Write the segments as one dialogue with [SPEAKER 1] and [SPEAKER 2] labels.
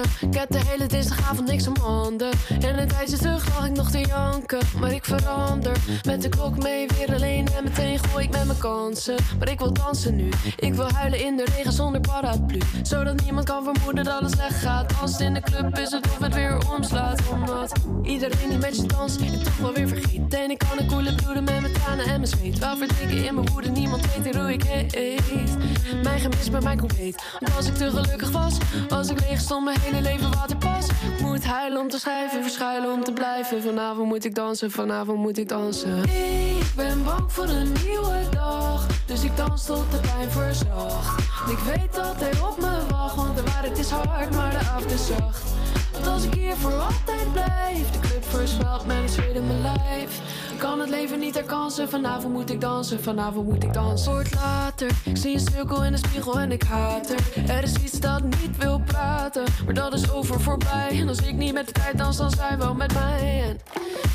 [SPEAKER 1] Ik heb de hele dinsdagavond niks om handen. En een tijdje terug lag ik nog te janken, maar ik verander. Met de klok mee weer alleen en meteen gooi ik met mijn kansen. Maar ik wil dansen nu, ik wil huilen in de regen zonder paraplu. Zodat niemand kan vermoeden dat het slecht gaat. Als het in de club is het of het weer omslaat. Omdat iedereen die met je danst, je toch wel weer vergeet. En ik kan een koele bloeden met mijn tranen en mijn zweet. Wel verdrinken in mijn woede, niemand weet hoe ik heet. Mijn gemis bij mij compleet. Als ik te gelukkig was, als ik leeg stond, mijn hele leven waterpas. Moet huilen om te schrijven, verschuilen om te blijven. Vanavond moet ik dansen, vanavond moet ik dansen. Ik ben bang voor een nieuwe dag, dus ik dans tot de pijn verzacht. Ik weet dat hij op me wacht, want de waarheid is hard, maar de avond is zacht. Als ik hier voor altijd blijf, de club versmelt met een zweet in mijn lijf. Kan het leven niet herkansen, vanavond moet ik dansen, vanavond moet ik dansen. Wordt later, ik zie een cirkel in de spiegel en ik haat er. Er is iets dat niet wil praten, maar dat is over voorbij. En als ik niet met de tijd dans, dan zijn wel met mij. En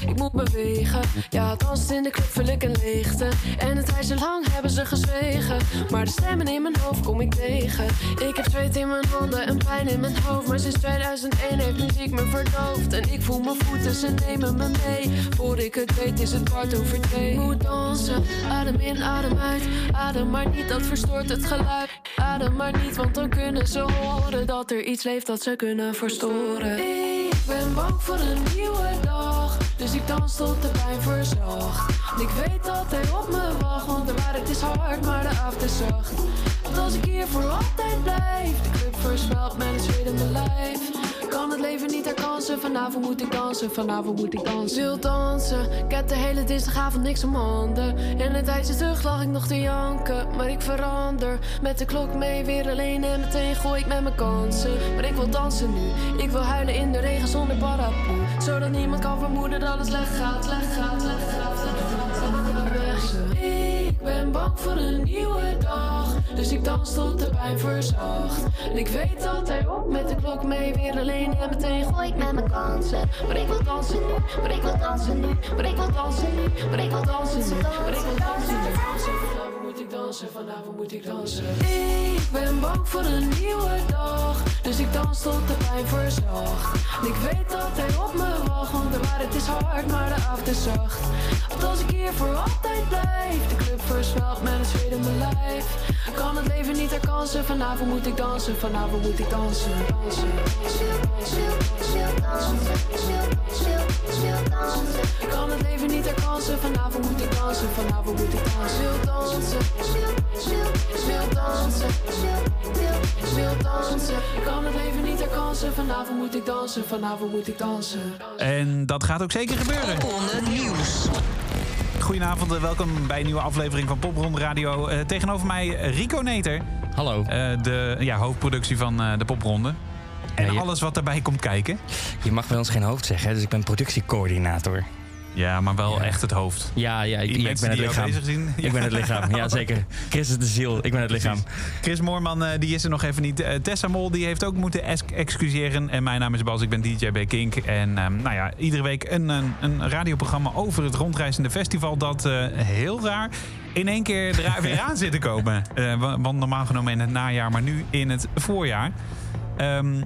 [SPEAKER 1] ik moet bewegen, ja, dansen in de club vul ik een leegte. En een tijdje lang hebben ze gezwegen, maar de stemmen in mijn hoofd kom ik tegen. Ik heb zweet in mijn handen en pijn in mijn hoofd, maar sinds 2001 heeft muziek me verdoofd. En ik voel mijn voeten, ze nemen me mee. Voor ik het weet is het kwart over twee. Moet dansen, adem in, adem uit. Adem maar niet, dat verstoort het geluid. Adem maar niet, want dan kunnen ze horen dat er iets leeft dat ze kunnen verstoren. Ik ben bang voor een nieuwe dag, dus ik dans tot de pijn verzacht. Ik weet dat hij op me wacht, want de waarheid is hard, maar de avond is zacht. Want als ik hier voor altijd blijf, de club versmelt met een zweet in lijf. Kan het leven niet herkansen, vanavond moet ik dansen, vanavond moet ik dansen. Wil dansen, ik heb de hele dinsdagavond niks om handen. En een tijdje terug lag ik nog te janken, maar ik verander. Met de klok mee weer alleen en meteen gooi ik met mijn kansen. Maar ik wil dansen nu, ik wil huilen in de regen zonder paraplu. Zodat niemand kan vermoeden dat het slecht gaat, slecht gaat, slecht gaat, gaat. Ben bang voor een nieuwe dag, dus ik dans tot de pijn verzacht. En ik weet dat hij op met de klok mee weer alleen en meteen gooi ik met mijn kansen. Maar ik wil dansen nu, maar ik wil dansen nu, maar ik wil dansen nu, maar ik wil dansen nu, maar ik wil dansen nu. Vanavond moet ik dansen, vanavond moet ik dansen. Ik ben bang voor een nieuwe dag, dus ik dans tot de pijn verzacht. En ik weet dat hij op me wacht, hard, maar de avond is zacht. Want als ik hier voor altijd blijf, de club versmelt met een zweet in mijn lijf. Kan het leven niet herkansen, vanavond moet ik dansen, vanavond moet ik dansen. dansen, dansen, dansen. Kan het leven niet herkansen, vanavond moet ik dansen, vanavond moet ik dansen. Wil dansen, wil dansen, wil dansen. Kan het leven niet herkansen, vanavond moet ik dansen, vanavond moet ik dansen.
[SPEAKER 2] En dat gaat ook zeker gebeuren.
[SPEAKER 3] Nieuws.
[SPEAKER 2] Goedenavond en welkom bij een nieuwe aflevering van Popronde Radio. Eh, tegenover mij Rico Neter.
[SPEAKER 4] Hallo.
[SPEAKER 2] Eh, de ja, hoofdproductie van eh, de Popronde. En
[SPEAKER 4] Ja, je-
[SPEAKER 2] alles wat daarbij komt kijken.
[SPEAKER 4] Je mag bij ons geen hoofd zeggen, dus ik ben productiecoördinator.
[SPEAKER 2] Ja, maar wel
[SPEAKER 4] Ja.
[SPEAKER 2] echt het hoofd.
[SPEAKER 4] Ja, ja ik, ja, ik ben het lichaam. Ik ben het lichaam, ja zeker. Chris is de ziel, ik ben het lichaam.
[SPEAKER 2] Chris Moorman eh, die is er nog even niet. Eh, Tessa Mol die heeft ook moeten excuseren. En mijn naam is Bas, ik ben DJ bij Kink. En ehm, nou ja, iedere week een, een, een radioprogramma over het rondreizende festival... dat eh, heel raar in één keer er weer aan zit te komen. Wa- want normaal genomen in het najaar, maar nu in het voorjaar. Ehm,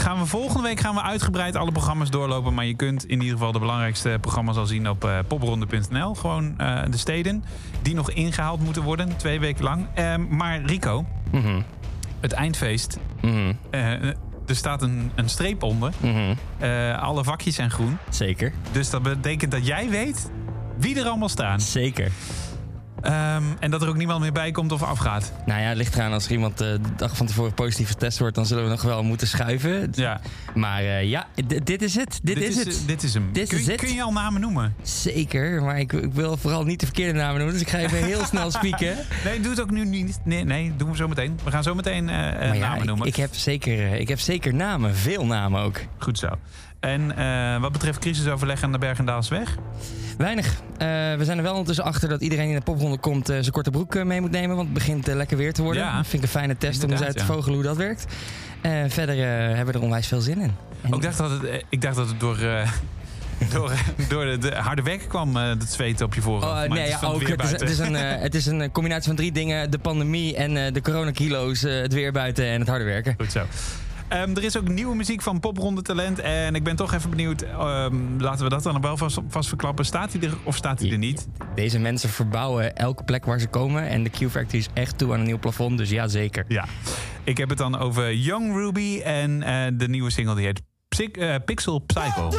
[SPEAKER 2] gaan we volgende week gaan we uitgebreid alle programma's doorlopen. Maar je kunt in ieder geval de belangrijkste programma's al zien op eh, popronde.nl. Gewoon eh, de steden die nog ingehaald moeten worden. Twee weken lang. Ehm, maar Rico,
[SPEAKER 4] Mhm,
[SPEAKER 2] het eindfeest.
[SPEAKER 4] mhm,
[SPEAKER 2] eh, er staat een, een streep onder.
[SPEAKER 4] mhm.
[SPEAKER 2] Alle vakjes zijn groen.
[SPEAKER 4] Zeker,
[SPEAKER 2] Dus dat betekent dat jij weet wie er allemaal staan.
[SPEAKER 4] zeker.
[SPEAKER 2] Ehm, en dat er ook niemand meer bij komt of afgaat.
[SPEAKER 4] Nou ja, het ligt eraan als er iemand eh, de dag van tevoren positief getest wordt, dan zullen we nog wel moeten schuiven.
[SPEAKER 2] Ja,
[SPEAKER 4] Maar eh, ja, dit is het. Dit, is, het.
[SPEAKER 2] Dit is hem.
[SPEAKER 4] Dit
[SPEAKER 2] kun,
[SPEAKER 4] is het.
[SPEAKER 2] kun je al namen noemen?
[SPEAKER 4] Zeker, maar ik, ik wil vooral niet de verkeerde namen noemen, dus ik ga even heel snel spieken.
[SPEAKER 2] Nee, doe het ook nu niet. Nee, nee doen we zo meteen. We gaan zo meteen eh,
[SPEAKER 4] ja,
[SPEAKER 2] namen noemen.
[SPEAKER 4] ik, heb zeker, ik heb zeker namen, veel namen ook.
[SPEAKER 2] Goed zo. En eh, wat betreft crisisoverleg aan de Bergendaalsweg?
[SPEAKER 4] Weinig. Eh, we zijn er wel ondertussen achter dat iedereen die in de popronde komt eh, zijn korte broek mee moet nemen. Want het begint lekker weer te worden.
[SPEAKER 2] Ja.
[SPEAKER 4] Dat vind ik een fijne test om eens uit te
[SPEAKER 2] ja.
[SPEAKER 4] vogelen hoe dat werkt. Verder hebben we er onwijs veel zin in. En-
[SPEAKER 2] Ook dacht dat het, ik dacht dat het door, door, door de, de harde werk kwam, eh, het zweten op je voorhoofd.
[SPEAKER 4] Oh, nee,
[SPEAKER 2] het is
[SPEAKER 4] ja, ook. Het is, het,
[SPEAKER 2] buiten.
[SPEAKER 4] is een, het is een combinatie van drie dingen: de pandemie en de coronakilo's, het weer buiten en het harde werken.
[SPEAKER 2] Goed zo.
[SPEAKER 5] Ehm, er is ook nieuwe muziek van Popronde Talent. En ik ben toch even benieuwd. ehm, laten we dat dan wel vast, vast verklappen. Staat hij er of staat hij er niet?
[SPEAKER 4] Deze mensen verbouwen elke plek waar ze komen. En de Q-Factory is echt toe aan een nieuw plafond. Dus ja, zeker.
[SPEAKER 5] Ja. Ik heb het dan over Young Ruby en eh, de nieuwe single die heet Psy- eh, Pixel Psycho.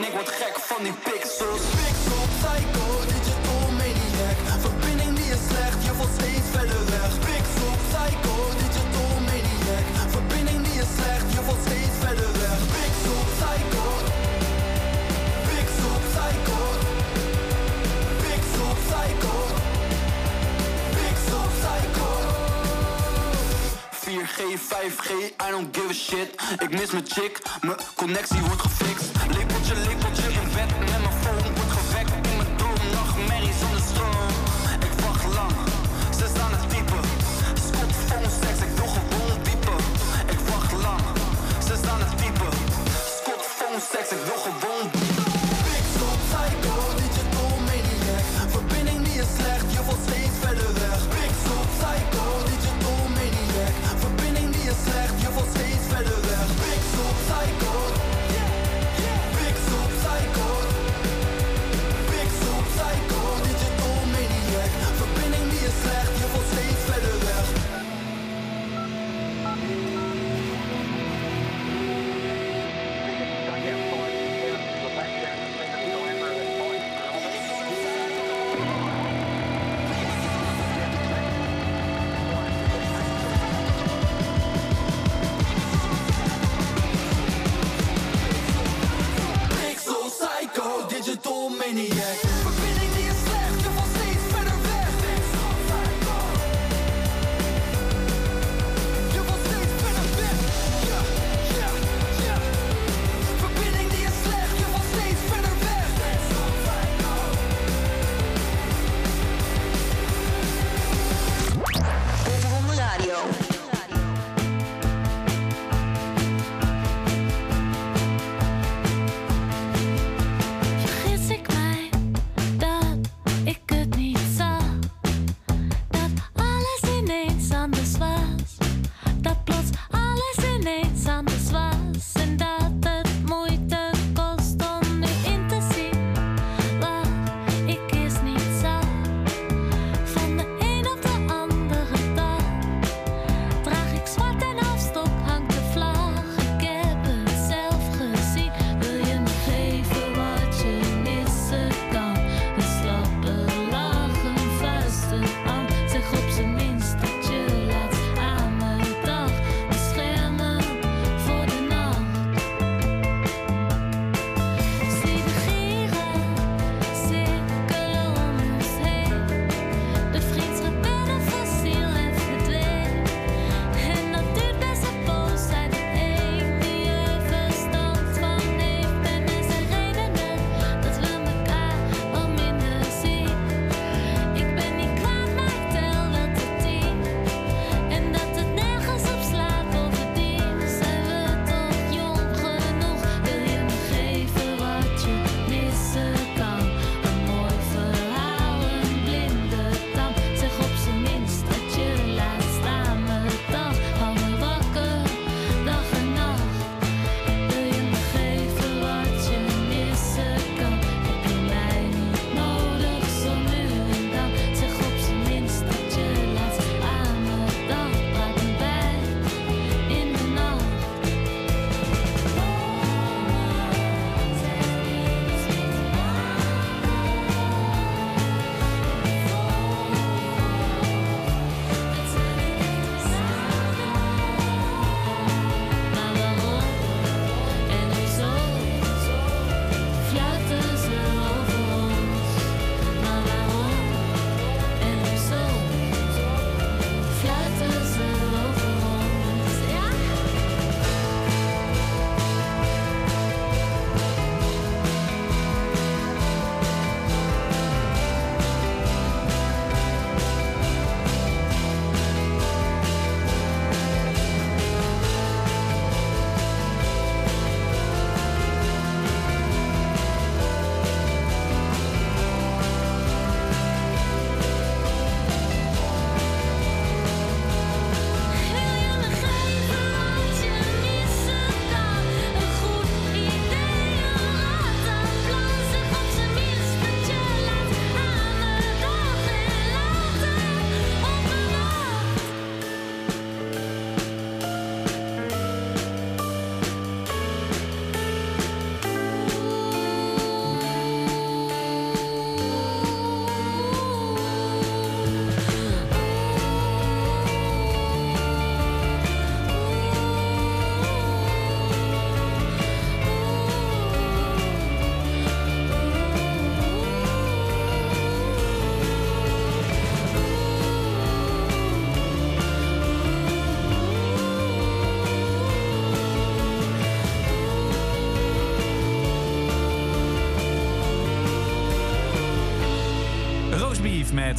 [SPEAKER 6] Ik word gek van die pixels. Pixel, psycho, digital maniac. Verbinding die is slecht, je valt steeds verder weg. Pixel, psycho, digital maniac. Verbinding die is slecht, je valt steeds verder weg. Pixel, psycho. Pixel, psycho. Pixel, psycho. Pixel, psycho. 4G, 5G, I don't give a shit. Ik mis mijn chick, mijn connectie wordt gefixt. Lepeltje, lepeltje in bed met mijn phone wordt gewekt. In mijn droom, nachtmerrie zonder stroom. Ik wacht lang, ze staan het typen. Scott phone sex, ik wil gewoon diepen. Ik wacht lang, ze staan het typen. Scott phone sex, ik wil gewoon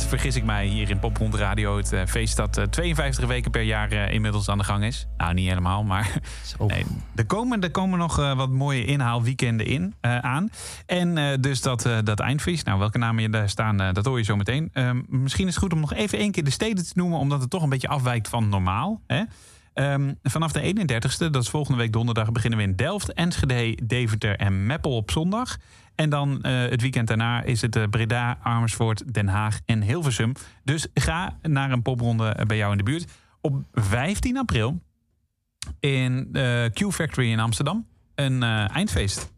[SPEAKER 7] Vergis ik mij
[SPEAKER 2] hier in Poprond Radio. Het eh, feest dat eh, 52 weken per jaar eh, inmiddels aan de gang is. Nou, niet helemaal, maar nee, er, komen, er komen nog eh, wat mooie inhaalweekenden in, eh, aan. En eh, dus dat, eh, dat eindfeest, nou welke namen je daar staan, eh, dat hoor je zo meteen. Ehm, misschien is het goed om nog even één keer de steden te noemen... omdat het toch een beetje afwijkt van normaal. Hè? Ehm, vanaf de 31ste, dat is volgende week donderdag, beginnen we in Delft, Enschede, Deventer en Meppel op zondag. En dan eh, het weekend daarna is het eh, Breda, Amersfoort, Den Haag en Hilversum. Dus ga naar een popronde eh, bij jou in de buurt. Op 15 april in Q Factory in Amsterdam een eindfeest.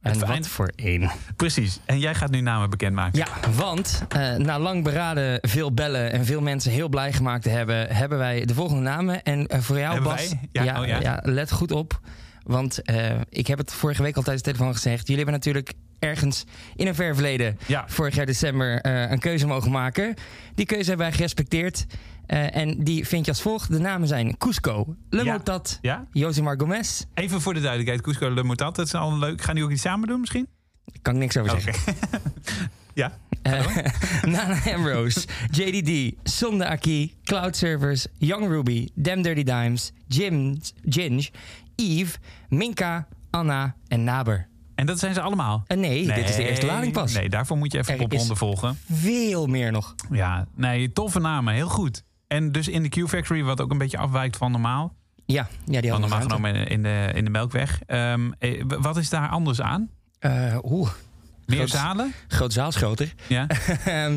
[SPEAKER 4] En wat
[SPEAKER 2] eind-
[SPEAKER 4] voor één.
[SPEAKER 2] Precies. En jij gaat nu namen bekendmaken.
[SPEAKER 4] Ja, want na lang beraden, veel bellen en veel mensen heel blij gemaakt te hebben, hebben wij de volgende namen. En voor jou,
[SPEAKER 2] Hebben
[SPEAKER 4] Bas,
[SPEAKER 2] wij? Ja, oh ja.
[SPEAKER 4] let goed op. Want ik heb het vorige week al tijdens de telefoon gezegd. Jullie hebben natuurlijk ergens in een ver verleden,
[SPEAKER 2] Ja.
[SPEAKER 4] vorig jaar december, eh, een keuze mogen maken. Die keuze hebben wij gerespecteerd. Eh, en die vind je als volgt. De namen zijn Cusco, Le
[SPEAKER 2] Ja.
[SPEAKER 4] Motat,
[SPEAKER 2] Ja?
[SPEAKER 4] Josimar Gomez.
[SPEAKER 2] Even voor de duidelijkheid, Cusco Le Motat, dat is al leuk. Gaan die ook iets samen doen misschien?
[SPEAKER 4] Daar kan ik niks over zeggen.
[SPEAKER 2] Ja.
[SPEAKER 4] Eh, Nana Ambrose, JDD, Sonde Aki, Cloud Servers, Young Ruby, Dem Dirty Dimes, Jim, Ginge, Eve, Minka, Anna en Naber.
[SPEAKER 2] En dat zijn ze allemaal?
[SPEAKER 4] En nee, dit is de eerste lading pas.
[SPEAKER 2] Nee, daarvoor moet je even
[SPEAKER 4] Er
[SPEAKER 2] op
[SPEAKER 4] is-
[SPEAKER 2] ronde volgen.
[SPEAKER 4] Veel meer nog.
[SPEAKER 2] Ja, nee, toffe namen. Heel goed. En dus in de Q-Factory, wat ook een beetje afwijkt van normaal.
[SPEAKER 4] Ja, ja die
[SPEAKER 2] Van
[SPEAKER 4] hadden
[SPEAKER 2] normaal genomen in de, in de Melkweg. Ehm, eh, w- wat is daar anders aan?
[SPEAKER 4] Uh, Oeh,
[SPEAKER 2] Meer
[SPEAKER 4] Groot-
[SPEAKER 2] zalen?
[SPEAKER 4] groot zaal is groter.
[SPEAKER 2] Ja.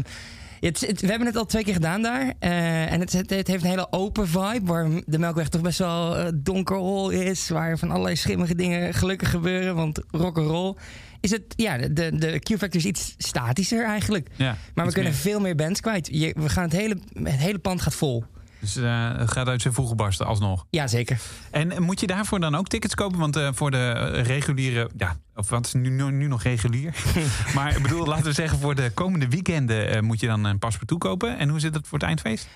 [SPEAKER 4] Het, het- we hebben het al twee keer gedaan daar. Eh, en het, het, heeft een hele open vibe. Waar de Melkweg toch best wel eh, donkerrol is. Waar van allerlei schimmige dingen gelukkig gebeuren. Want rock'n'roll. Is het, ja, de, de, Q-Factor is iets statischer eigenlijk.
[SPEAKER 2] ja
[SPEAKER 4] Maar we kunnen
[SPEAKER 2] meer.
[SPEAKER 4] veel meer bands kwijt. Je, we gaan het, hele, het hele pand gaat vol.
[SPEAKER 2] Dus eh, het gaat uit zijn voegen barsten alsnog.
[SPEAKER 4] Ja, zeker.
[SPEAKER 2] En eh, moet je daarvoor dan ook tickets kopen? Want eh, voor de reguliere... Ja, of wat is nu, nu, nog regulier? maar ik bedoel, laten we zeggen... voor de komende weekenden moet je dan een paspoort kopen. En hoe zit het voor het eindfeest?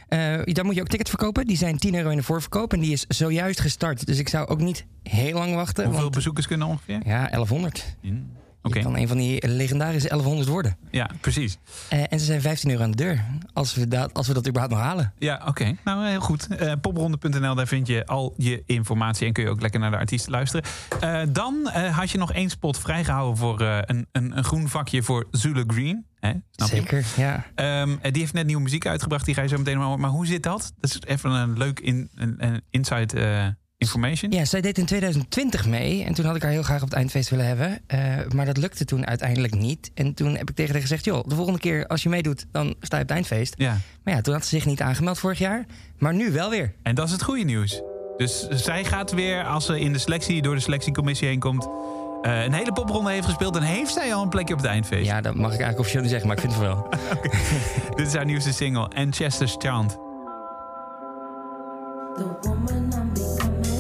[SPEAKER 4] Daar moet je ook tickets verkopen. Die zijn 10 euro in de voorverkoop. En die is zojuist gestart. Dus ik zou ook niet heel lang wachten.
[SPEAKER 2] Hoeveel
[SPEAKER 4] want,
[SPEAKER 2] bezoekers kunnen ongeveer?
[SPEAKER 4] ja, 1100.
[SPEAKER 2] Hmm,
[SPEAKER 4] Je kan een van die legendarische 1100 worden.
[SPEAKER 2] ja, precies.
[SPEAKER 4] Eh, en ze zijn 15 euro aan de deur. Als we dat, als we dat überhaupt nog halen.
[SPEAKER 2] Ja, oké. Nou, heel goed. Eh popronde.nl, daar vind je al je informatie. En kun je ook lekker naar de artiesten luisteren. Eh, dan eh, had je nog één spot vrijgehouden voor eh, een, een, een groen vakje voor Zulu Green. Hè? Snap je?
[SPEAKER 4] Zeker, ja.
[SPEAKER 2] Eh, die heeft net nieuwe muziek uitgebracht. Die ga je zo meteen horen. Maar hoe zit dat? Dat is even een leuk in, een, een inside eh, information.
[SPEAKER 4] Ja, zij deed in 2020 mee. En toen had ik haar heel graag op het eindfeest willen hebben. Eh, maar dat lukte toen uiteindelijk niet. En toen heb ik tegen haar gezegd... joh, de volgende keer als je meedoet, dan sta je op het eindfeest.
[SPEAKER 2] Ja.
[SPEAKER 4] Maar ja, toen had ze zich niet aangemeld vorig jaar. Maar nu wel weer.
[SPEAKER 2] En dat is het goede nieuws. Dus zij gaat weer, als ze in de selectie, door de selectiecommissie heen komt... eh, een hele popronde heeft gespeeld... dan heeft zij al een plekje op het eindfeest.
[SPEAKER 4] Ja, dat mag ik eigenlijk officieel niet zeggen, maar ik vind het wel.
[SPEAKER 2] Dit is haar nieuwste single, Anchester's Chant.
[SPEAKER 8] The woman I'm becoming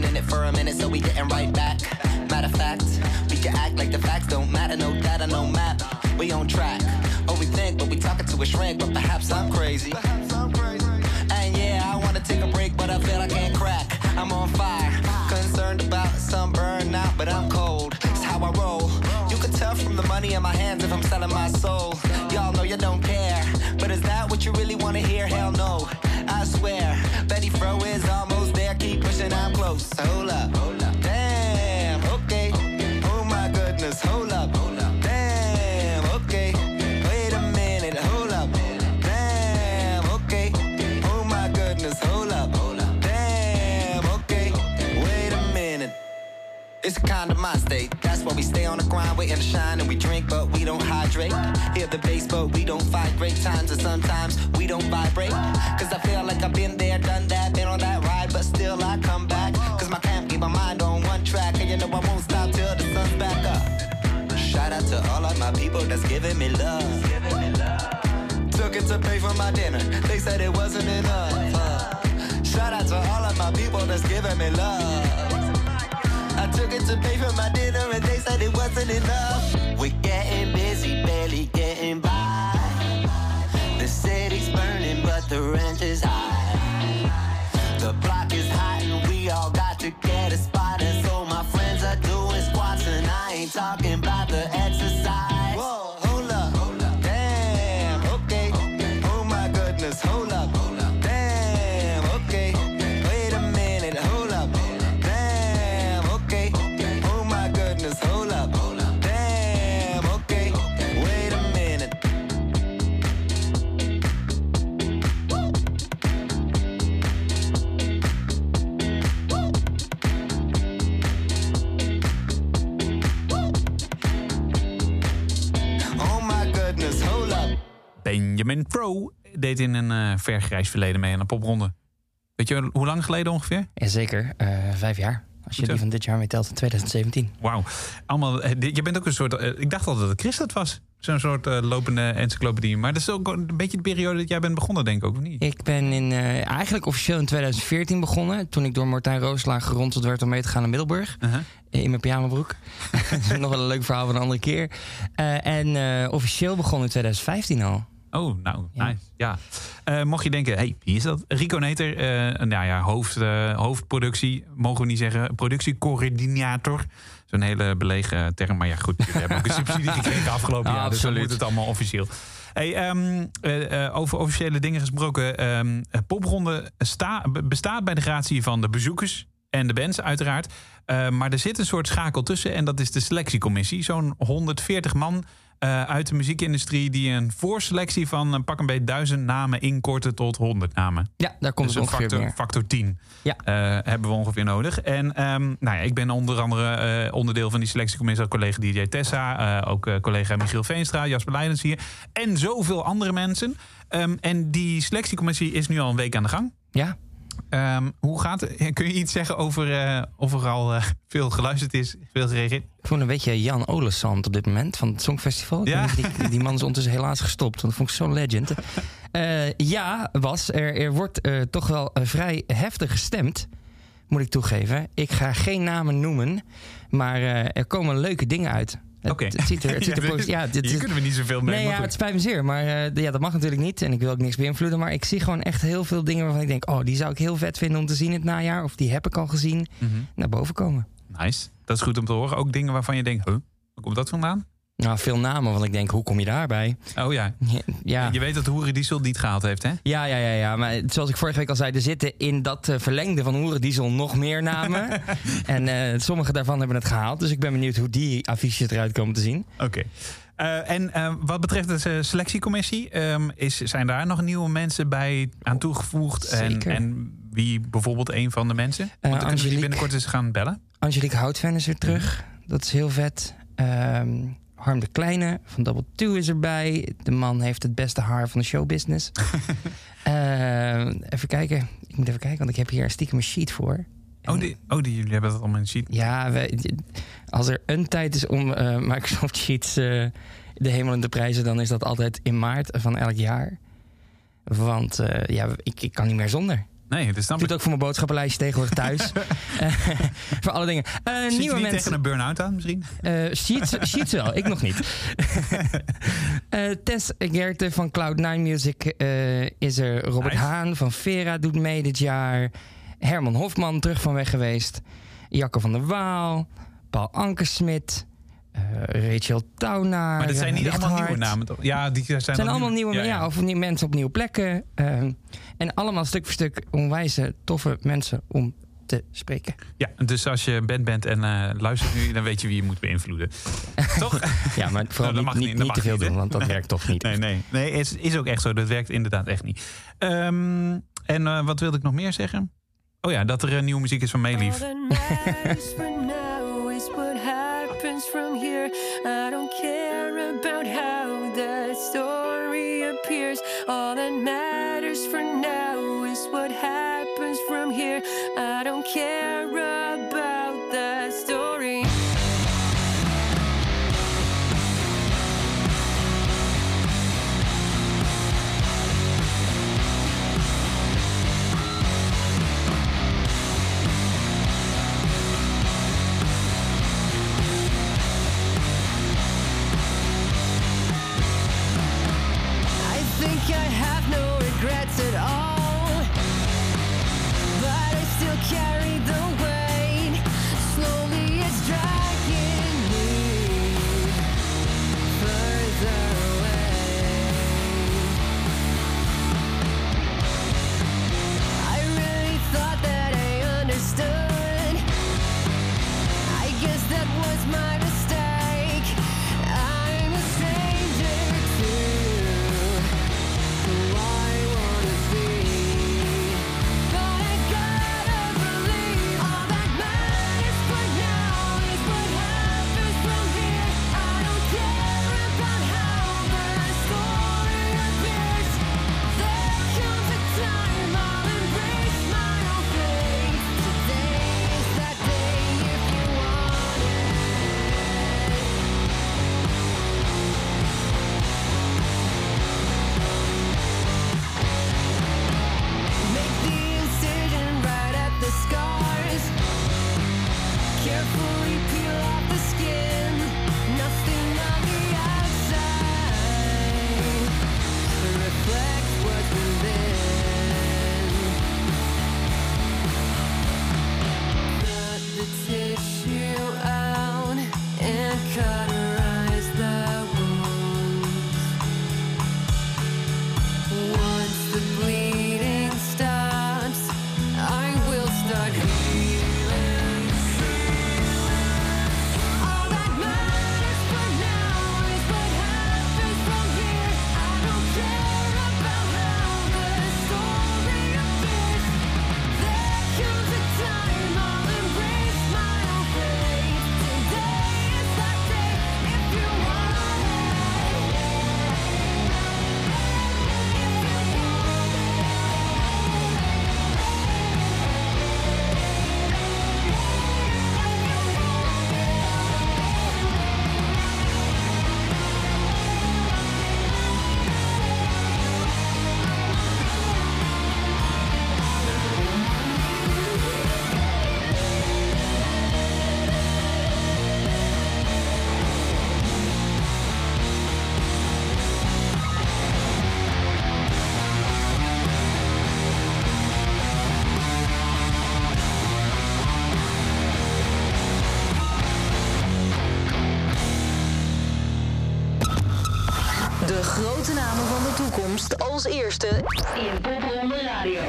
[SPEAKER 3] wasn't in it for a minute, so we getting right back. Matter of fact, we can act like the facts don't matter, no data, no map. We on track. Oh, we think, but we talking to a shrink, but perhaps I'm crazy. Kind of mind state. That's why we stay on the grind, waiting to shine, and we drink, but we don't hydrate. Hear the bass, but we don't fight. Great times, and sometimes we don't vibrate. Cause I feel like I've been there, done that, been on that ride, but still I come back. Cause my can't keep my mind on one track, and you know I won't stop till the sun's back up. Shout out to all of my people that's giving me love. Took it to pay for my dinner, they said it wasn't enough. Shout out to all of my people that's giving me love. Took it to pay for my dinner and they said it wasn't enough. We're getting busy, barely getting by. The city's burning, but the rent is high.
[SPEAKER 2] Benjamin Pro deed in een eh vergrijs verleden mee aan een popronde. Weet je hoe lang geleden ongeveer?
[SPEAKER 4] Jazeker, eh vijf jaar. Als je die van dit jaar meetelt, in 2017.
[SPEAKER 2] Wauw. Allemaal, eh, je bent ook een soort. ik dacht altijd dat Chris dat was. Zo'n soort lopende encyclopedie. Maar dat is ook een beetje de periode dat jij bent begonnen, denk ik ook, of niet?
[SPEAKER 4] Ik ben in, eigenlijk officieel in 2014 begonnen. Toen ik door Martijn Rooslaag geronseld werd om mee te gaan naar Middelburg.
[SPEAKER 2] Uh-huh.
[SPEAKER 4] In mijn pyjamabroek. nog wel een leuk verhaal van een andere keer. En officieel begonnen in 2015 al.
[SPEAKER 2] Oh, nou,
[SPEAKER 4] Ja.
[SPEAKER 2] nice. Ja. Eh, mocht je denken, hey, wie is dat? Rico Neter, eh, nou ja, hoofd, eh, hoofdproductie, mogen we niet zeggen, productiecoördinator. Zo'n hele belegen term, maar ja, goed, we hebben ook een subsidie gekregen afgelopen
[SPEAKER 4] Ja,
[SPEAKER 2] jaar, dus dan moet het allemaal officieel. Hey, ehm, eh, eh, over officiële dingen gesproken, eh, popronde sta- be- bestaat bij de gratie van de bezoekers en de bands uiteraard. Maar er zit een soort schakel tussen en dat is de selectiecommissie. Zo'n 140 man eh, uit de muziekindustrie die een voorselectie van eh, pak een beetje duizend namen inkorten tot 100 namen.
[SPEAKER 4] Ja, daar komt
[SPEAKER 2] Dus
[SPEAKER 4] het ongeveer
[SPEAKER 2] factor,
[SPEAKER 4] meer.
[SPEAKER 2] factor 10
[SPEAKER 4] Ja.
[SPEAKER 2] eh, hebben we ongeveer nodig. En ehm, nou ja, ik ben onder andere onderdeel van die selectiecommissie. Collega DJ Tessa, ook collega Michiel Veenstra, Jasper Leidens hier. En zoveel andere mensen. Ehm, en die selectiecommissie is nu al een week aan de gang.
[SPEAKER 4] Ja,
[SPEAKER 2] Ehm, hoe gaat het? Kun je iets zeggen over eh, of er al eh, veel geluisterd is, veel gereageerd?
[SPEAKER 4] ik vond een beetje Jan Olesand op dit moment van het Songfestival.
[SPEAKER 2] Ja.
[SPEAKER 4] niet Die, die man is ondertussen helaas gestopt, want dat vond ik zo'n legend. Eh, ja, was er, er wordt toch wel vrij heftig gestemd, moet ik toegeven. Ik ga geen namen noemen, maar er komen leuke dingen uit.
[SPEAKER 2] Oké.
[SPEAKER 4] het ziet er, het ziet er
[SPEAKER 2] Ja,
[SPEAKER 4] dit
[SPEAKER 2] Hier
[SPEAKER 4] is-
[SPEAKER 2] kunnen we niet zoveel mee.
[SPEAKER 4] Nee, ja,
[SPEAKER 2] goed.
[SPEAKER 4] het spijt me zeer. Maar eh, ja, dat mag natuurlijk niet. En ik wil ook niks beïnvloeden. Maar ik zie gewoon echt heel veel dingen waarvan ik denk... oh, die zou ik heel vet vinden om te zien in het najaar. Of die heb ik al gezien.
[SPEAKER 2] Mhm.
[SPEAKER 4] Naar boven komen.
[SPEAKER 2] Nice. Dat is goed om te horen. Ook dingen waarvan je denkt, huh, waar komt dat vandaan?
[SPEAKER 4] Nou, veel namen. Want ik denk, hoe kom je daarbij?
[SPEAKER 2] Oh ja,
[SPEAKER 4] Ja,
[SPEAKER 2] je weet dat Hoerendiesel het niet gehaald heeft, hè?
[SPEAKER 4] ja, ja, ja, ja. Maar zoals ik vorige week al zei... er zitten in dat eh, verlengde van Hoerendiesel nog meer namen. en eh, sommige daarvan hebben het gehaald. Dus ik ben benieuwd hoe die affiches eruit komen te zien.
[SPEAKER 2] Oké. Eh, en wat betreft de selectiecommissie, ehm, is, zijn daar nog nieuwe mensen bij aan toegevoegd? En,
[SPEAKER 4] Zeker.
[SPEAKER 2] en wie bijvoorbeeld een van de mensen? Want dan kunnen we binnenkort eens gaan bellen.
[SPEAKER 4] Angelique Houtven is weer terug. Dat is heel vet. Ehm, Harm de Kleine van Double Two is erbij. De man heeft het beste haar van de showbusiness. Ehm, even kijken. Ik moet even kijken, want ik heb hier stiekem een sheet voor.
[SPEAKER 2] Oh, die, oh die, jullie hebben dat allemaal in sheet.
[SPEAKER 4] Ja, we- als er een tijd is om eh, Microsoft Sheets eh, de hemel en de prijzen... dan is dat altijd in maart van elk jaar. Want eh, ja, ik, ik kan niet meer zonder.
[SPEAKER 2] Nee, dat
[SPEAKER 4] Ik
[SPEAKER 2] snap
[SPEAKER 4] doe
[SPEAKER 2] ik.
[SPEAKER 4] het ook voor mijn boodschappenlijstje tegenwoordig thuis. Eh, voor alle dingen. Eh,
[SPEAKER 2] Zit je niet
[SPEAKER 4] mensen.
[SPEAKER 2] tegen een burn-out aan misschien?
[SPEAKER 4] Eh sheets, sheets wel, ik nog niet. Eh, Tess Gerte van Cloud9 Music eh, is er. Robert
[SPEAKER 2] Nice.
[SPEAKER 4] Haan van Vera doet mee dit jaar. Herman Hofman terug van weg geweest. Jacco van der Waal. Paul Ankersmit. Eh, Rachel Taunaar.
[SPEAKER 2] Maar dat zijn niet allemaal nieuwe namen, toch? Ja, die zijn,
[SPEAKER 4] Het zijn allemaal nieuwe, ja,
[SPEAKER 2] ja.
[SPEAKER 4] of nieuwe mensen op nieuwe plekken. eh, en allemaal stuk voor stuk onwijze toffe mensen om te spreken.
[SPEAKER 2] Ja, dus als je band bent en eh, luistert nu, dan weet je wie je moet beïnvloeden. Toch?
[SPEAKER 4] Ja, maar vooral
[SPEAKER 2] dat
[SPEAKER 4] niet,
[SPEAKER 2] mag
[SPEAKER 4] niet,
[SPEAKER 2] niet,
[SPEAKER 4] te
[SPEAKER 2] mag
[SPEAKER 4] veel doen, want dat werkt toch niet.
[SPEAKER 2] Nee, nee. Nee, is, is ook echt zo. Dat werkt inderdaad echt niet. Ehm, en eh, wat wilde ik nog meer zeggen? Oh ja, dat er nieuwe muziek is van Meelief.
[SPEAKER 1] I don't care grote
[SPEAKER 9] namen van de toekomst als eerste in Popronde Radio.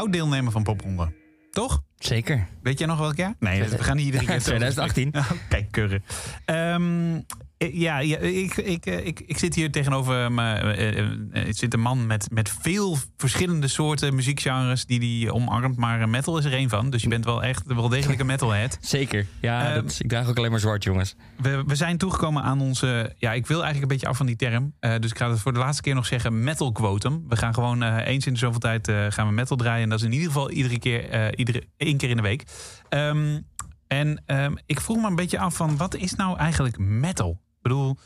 [SPEAKER 2] Oud deelnemer van Popronde. Toch?
[SPEAKER 4] Zeker.
[SPEAKER 2] Weet jij nog welk jaar? Nee, we gaan niet iedere keer...
[SPEAKER 4] 2018.
[SPEAKER 2] Oh, Kijk, kurren. Ja, ja ik, ik, eh, ik, ik zit hier tegenover me. eh, eh, eh, zit een man met, met veel verschillende soorten muziekgenres die die omarmt. Maar metal is er één van. Dus je bent wel echt wel degelijk een metalhead.
[SPEAKER 4] Zeker. Ja,
[SPEAKER 2] Ehm,
[SPEAKER 4] dat is- ik draag ook alleen maar zwart, jongens.
[SPEAKER 2] We, we zijn toegekomen aan onze. Ja, ik wil eigenlijk een beetje af van die term. Dus ik ga het voor de laatste keer nog zeggen: metal quotum. We gaan gewoon eens in de zoveel tijd gaan we metal draaien. En dat is in ieder geval iedere keer, iedere, één keer in de week. Ehm, en ehm, ik vroeg me een beetje af van wat is nou eigenlijk metal? Ik bedoel,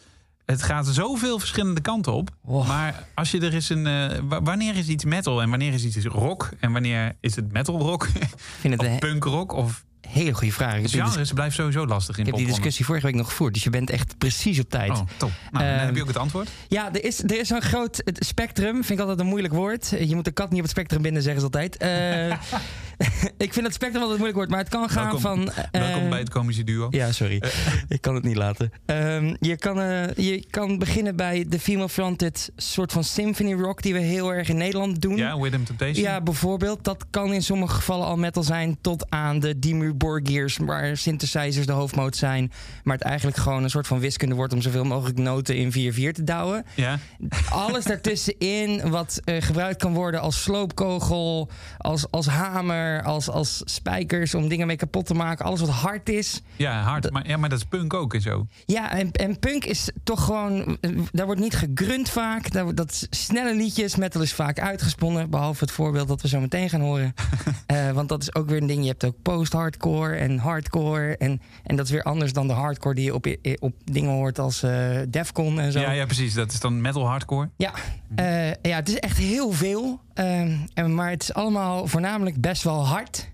[SPEAKER 2] het gaat zoveel verschillende kanten op.
[SPEAKER 4] Oh.
[SPEAKER 2] Maar als je er is een. eh, wa- wanneer is iets metal en wanneer is iets rock? En wanneer is het metal rock?
[SPEAKER 4] Ik vind het
[SPEAKER 2] of
[SPEAKER 4] een
[SPEAKER 2] punk rock? Of
[SPEAKER 4] hele goede vraag. Dis-
[SPEAKER 2] genres blijft sowieso lastig in
[SPEAKER 4] ik heb die discussie vorige week nog gevoerd, dus je bent echt precies op tijd.
[SPEAKER 2] Oh, top. Nou, dan
[SPEAKER 4] Ehm,
[SPEAKER 2] heb je ook het antwoord.
[SPEAKER 4] Ja, er is, er is zo'n groot het spectrum. Vind ik altijd een moeilijk woord. Je moet de kat niet op het spectrum binden, zeggen ze altijd. Eh, ik vind het spectrum altijd moeilijk woord, maar het kan gaan
[SPEAKER 2] Welkom-
[SPEAKER 4] van. eh,
[SPEAKER 2] Welkom bij het komische duo.
[SPEAKER 4] Ja, sorry. ik kan het niet laten. Ehm, je, kan, eh, je kan beginnen bij de female-fronted soort van symphony rock die we heel erg in Nederland doen.
[SPEAKER 2] Ja, Rhythm Temptation.
[SPEAKER 4] Ja, bijvoorbeeld. Dat kan in sommige gevallen al metal zijn. Tot aan de Dimmu Borgiers, waar synthesizers de hoofdmoot zijn. Maar het eigenlijk gewoon een soort van wiskunde wordt om zoveel mogelijk noten in 4-4 te douwen.
[SPEAKER 2] Ja.
[SPEAKER 4] Alles daartussenin wat eh, gebruikt kan worden als sloopkogel, als, als hamer. Als, als spijkers om dingen mee kapot te maken. Alles wat hard is.
[SPEAKER 10] Ja, hard. Maar, ja, maar dat is punk ook en zo.
[SPEAKER 4] Ja, en, en punk is toch gewoon. Daar wordt niet gegrunt vaak. Daar, dat snelle liedjes. Metal is vaak uitgesponnen. Behalve het voorbeeld dat we zo meteen gaan horen. Eh, want dat is ook weer een ding. Je hebt ook post-hardcore en hardcore. En, en dat is weer anders dan de hardcore die je op, op dingen hoort als eh Defcon en zo.
[SPEAKER 10] Ja, ja, precies. Dat is dan metal hardcore.
[SPEAKER 4] Ja, eh, ja, het is echt heel veel. Ehm, en, maar het is allemaal voornamelijk best wel hard.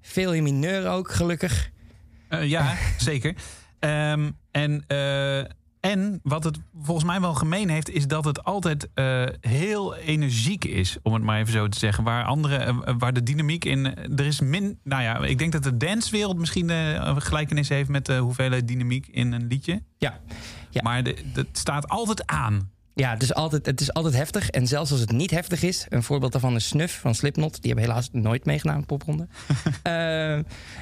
[SPEAKER 4] Veel in mineur ook, gelukkig.
[SPEAKER 10] Eh, ja, zeker. Ehm, en, eh, en wat het volgens mij wel gemeen heeft, is dat het altijd eh, heel energiek is, om het maar even zo te zeggen. Waar andere, waar de dynamiek in. Er is min. Nou ja, ik denk dat de dancewereld misschien een gelijkenis heeft met de hoeveelheid dynamiek in een liedje.
[SPEAKER 4] Ja, ja.
[SPEAKER 10] Maar de- het staat altijd aan.
[SPEAKER 4] Ja, het is, altijd, het is altijd heftig. En zelfs als het niet heftig is, een voorbeeld daarvan is Snuff van Slipknot. Die hebben helaas nooit meegedaan aan de popronde. Eh,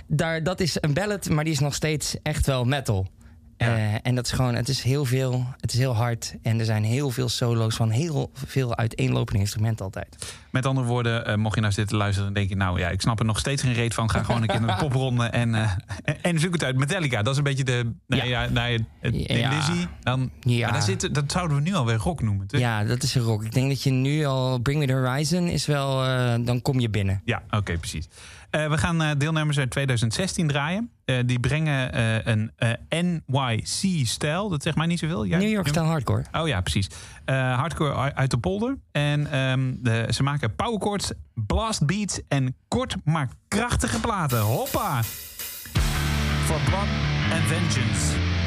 [SPEAKER 4] daar, dat is een ballad, maar die is nog steeds echt wel metal. Eh, en dat is gewoon, het is heel veel, het is heel hard. En er zijn heel veel solo's van heel veel uiteenlopende instrumenten altijd.
[SPEAKER 10] Met andere woorden, eh, mocht je nou zitten luisteren en denk je, nou ja, ik snap er nog steeds geen reet van. Ga gewoon een keer naar de popronde en, eh, en zoek het uit. Metallica, dat is een beetje de. Nee, ja. nee,
[SPEAKER 4] Ja.
[SPEAKER 10] Lizzy. Dan,
[SPEAKER 4] Ja.
[SPEAKER 10] maar daar zit, dat zouden we nu alweer rock noemen. toch?
[SPEAKER 4] Ja, dat is een rock. Ik denk dat je nu al Bring Me The Horizon is wel, dan kom je binnen.
[SPEAKER 10] Ja, oké, precies. Eh, we gaan eh, deelnemers uit 2016 draaien. Eh, die brengen een NYC-stijl. Dat zegt mij niet zoveel. Jij-
[SPEAKER 4] New York
[SPEAKER 10] Jum-
[SPEAKER 4] Style Hardcore.
[SPEAKER 10] Oh ja, precies. Hardcore uit de polder. En ehm, de, ze maken powerchords, blast beats en kort maar krachtige platen. Hoppa! For Blood and Vengeance.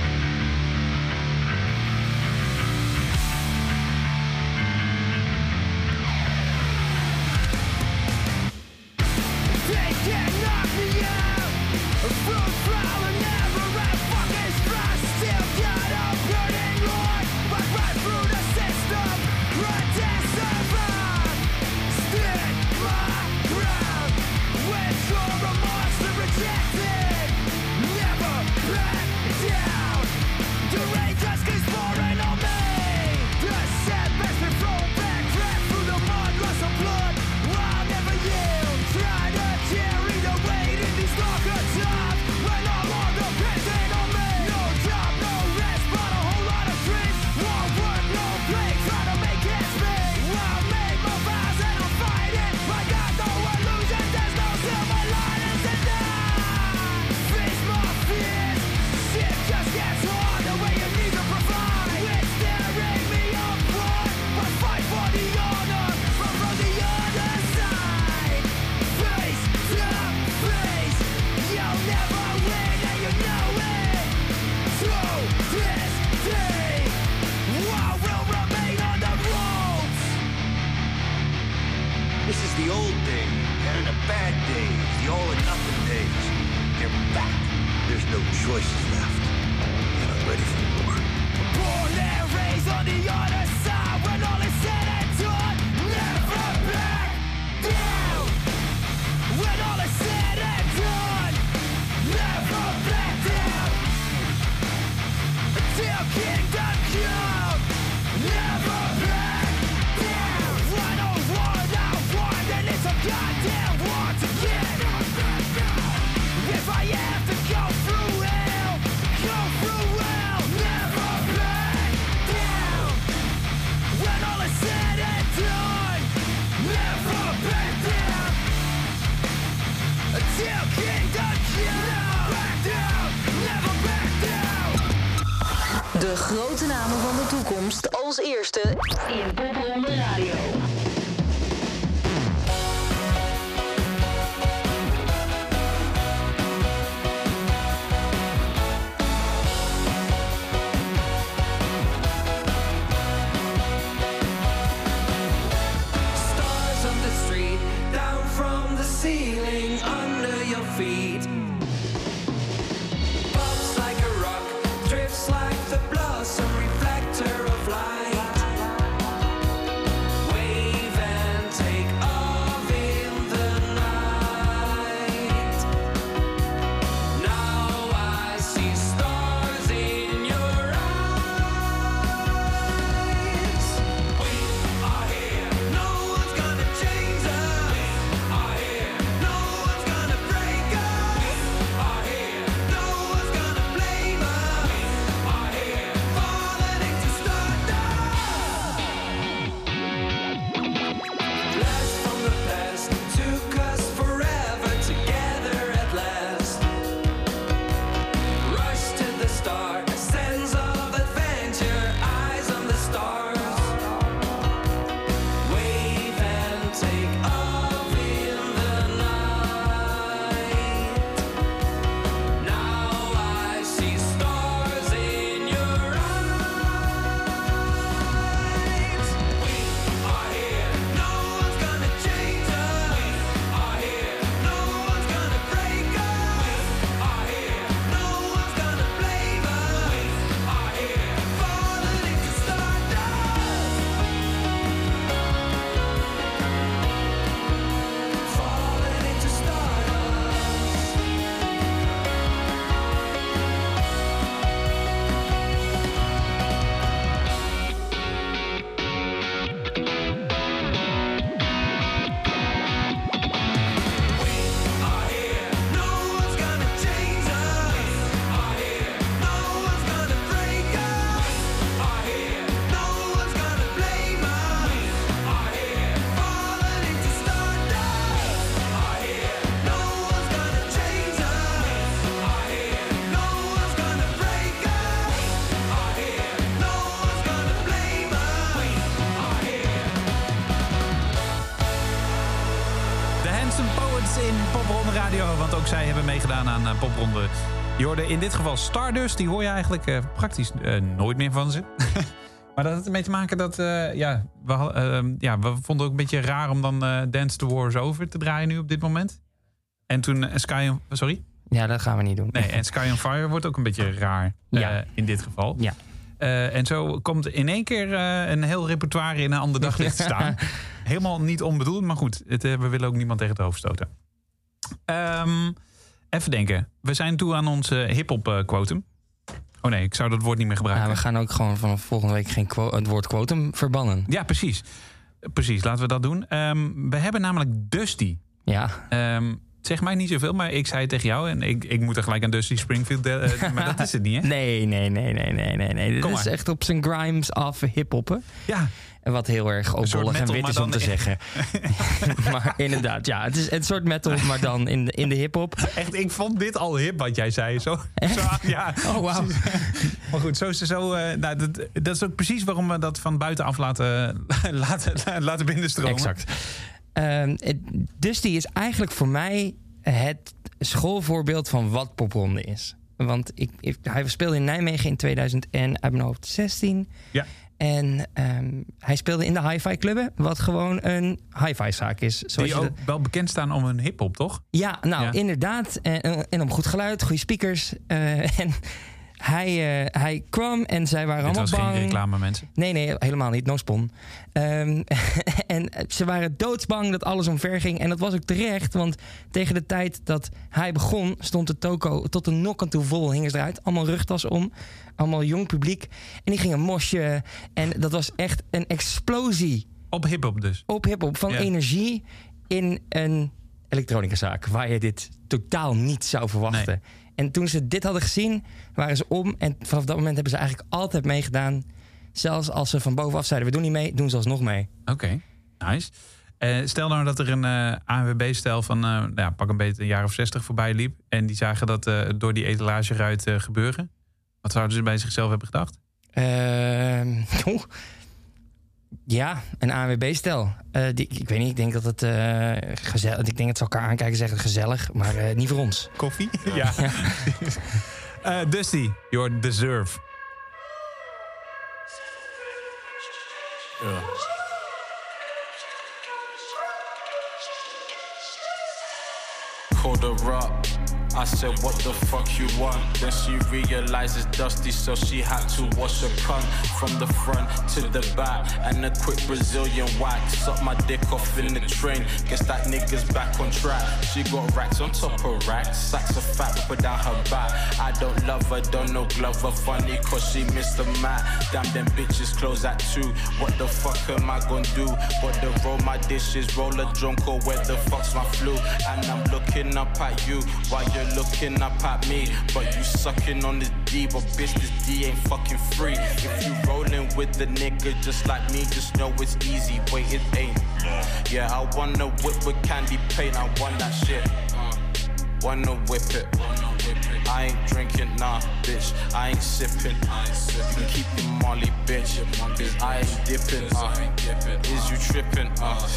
[SPEAKER 2] Ook zij hebben meegedaan aan eh, Popronde. Je hoorde in dit geval Stardust. Die hoor je eigenlijk eh, praktisch eh, nooit meer van ze. maar dat had ermee te maken dat... ja, we, had- eh, ja, we vonden ook een beetje raar om dan Dance the Wars Over te draaien nu op dit moment. En toen Sky on... Sorry?
[SPEAKER 4] Ja, dat gaan we niet doen.
[SPEAKER 2] Nee, en Sky on Fire wordt ook een beetje raar
[SPEAKER 4] Ja.
[SPEAKER 2] in dit geval.
[SPEAKER 4] Ja.
[SPEAKER 2] En zo komt in één keer een heel repertoire in een ander daglicht te staan. Helemaal niet onbedoeld, maar goed. Het, we willen ook niemand tegen het hoofd stoten. Ehm, even denken. We zijn toe aan ons eh, hip-hop eh, quotum. Oh nee, ik zou dat woord niet meer gebruiken.
[SPEAKER 4] Ja, we gaan ook gewoon vanaf volgende week geen het woord quotum verbannen.
[SPEAKER 2] Ja, precies. Precies, laten we dat doen. Ehm, we hebben namelijk Dusty.
[SPEAKER 4] Ja.
[SPEAKER 2] Ehm, zeg mij niet zoveel, maar ik zei het tegen jou... en ik, ik moet er gelijk aan Dusty Springfield... eh, maar dat is het niet, hè?
[SPEAKER 4] Nee, nee, nee, nee, nee, nee. nee. Dit is echt op zijn grimes af hiphoppen.
[SPEAKER 2] Ja.
[SPEAKER 4] Wat heel erg opbollig en wit is om te
[SPEAKER 2] in-
[SPEAKER 4] zeggen. maar inderdaad, ja. Het is een soort metal, maar dan in de, in de hiphop.
[SPEAKER 2] Echt, ik vond dit al hip wat jij zei. Zo, zo ja.
[SPEAKER 4] Oh, wauw.
[SPEAKER 2] Maar goed, zo is zo. eh, nou, dat, dat is ook precies waarom we dat van buitenaf laten, laten, laten binnenstromen.
[SPEAKER 4] Exact. Ehm, het- Dusty is eigenlijk voor mij het schoolvoorbeeld van wat popronde is. Want ik, ik- hij speelde in Nijmegen in 2000 en uit mijn hoofd 16.
[SPEAKER 2] Ja.
[SPEAKER 4] En ehm, hij speelde in de hi-fi clubben, wat gewoon een hi-fi zaak is. Zoals je
[SPEAKER 2] ook wel bekend staan om hun hip-hop, toch?
[SPEAKER 4] ja, nou
[SPEAKER 2] Ja.
[SPEAKER 4] inderdaad. En, en om goed geluid, goede speakers. Eh, en hij, eh, hij kwam en zij waren
[SPEAKER 2] Dit
[SPEAKER 4] allemaal
[SPEAKER 2] was
[SPEAKER 4] bang.
[SPEAKER 2] geen reclame, mensen.
[SPEAKER 4] Nee, nee, helemaal niet. No spon. Ehm, en ze waren doodsbang dat alles omver ging. En dat was ook terecht, want tegen de tijd dat hij begon... stond de toko tot de nok aan toe vol, hingen ze eruit. Allemaal rugtas om, allemaal jong publiek. En die gingen mosje. En dat was echt een explosie
[SPEAKER 2] Op hip-hop dus.
[SPEAKER 4] op hiphop van
[SPEAKER 2] Ja.
[SPEAKER 4] energie in een elektronicazaak... waar je dit totaal niet zou verwachten. En toen ze dit hadden gezien, waren ze om. En vanaf dat moment hebben ze eigenlijk altijd meegedaan. Zelfs als ze van bovenaf zeiden, we doen niet mee, doen ze alsnog mee.
[SPEAKER 2] Oké, nice. Eh, stel nou dat er een eh ANWB-stel van eh, nou ja, pak een beetje een jaar of zestig voorbij liep. En die zagen dat door die etalageruit gebeuren. Wat zouden ze bij zichzelf hebben gedacht?
[SPEAKER 4] Ehm, oeh. Ja, een ANWB-stel. Eh, die- ik weet niet, ik denk dat het eh, gezellig... Ik denk dat ze elkaar aankijken en zeggen gezellig, maar eh, niet voor ons.
[SPEAKER 2] Koffie? Ja. Eh, Dusty, your deserve.
[SPEAKER 11] Called I said, what the fuck you want? Then she realizes dusty, so she had to wash her cunt from the front to the back. And a quick Brazilian wax. Suck my dick off in the train. Guess that nigga's back on track. She got racks on top of racks. Sacks of fat and down her back. I don't love her, don't know glove her. Funny cause she missed the mat. Damn, them bitches close at two. What the fuck am I gonna do? But the roll my dishes, roll a drunk or where the fuck's my flu? And I'm looking up at you while you're looking up at me. But you sucking on this D, but bitch, this D ain't fucking free. If you rolling with the nigga just like me, just know it's easy. Wait, it ain't. Yeah, I wanna whip with candy paint, I want that shit. Wanna whip it. I ain't drinking, nah. bitch. I ain't sipping. You can keep your molly, bitch. I ain't dipping. Uh, is you tripping? Uh,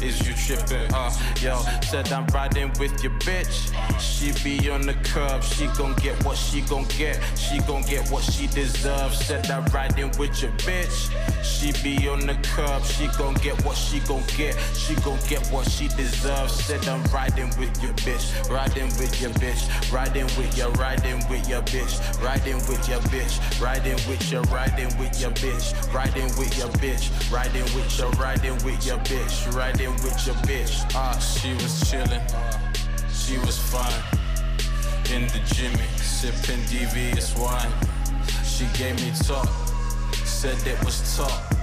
[SPEAKER 11] is you tripping? Uh, yo, said I'm riding with your bitch. She be on the curb. She gon' get what she gon' get. She gon' get what she deserves. Said I'm riding with your bitch. She be on the curb. She gon' get what she gon' get. She gon' get what she deserves. Said I'm riding with your bitch. Riding with your bitch. Riding with your riding with your bitch. Riding with your bitch. Riding with your riding with your bitch. Riding with your bitch. Riding with your riding with your bitch. Riding with your bitch. Ah, she was chillin'. She was fine. In the Jimmy, sipping devious wine. She gave me talk, Said it was top.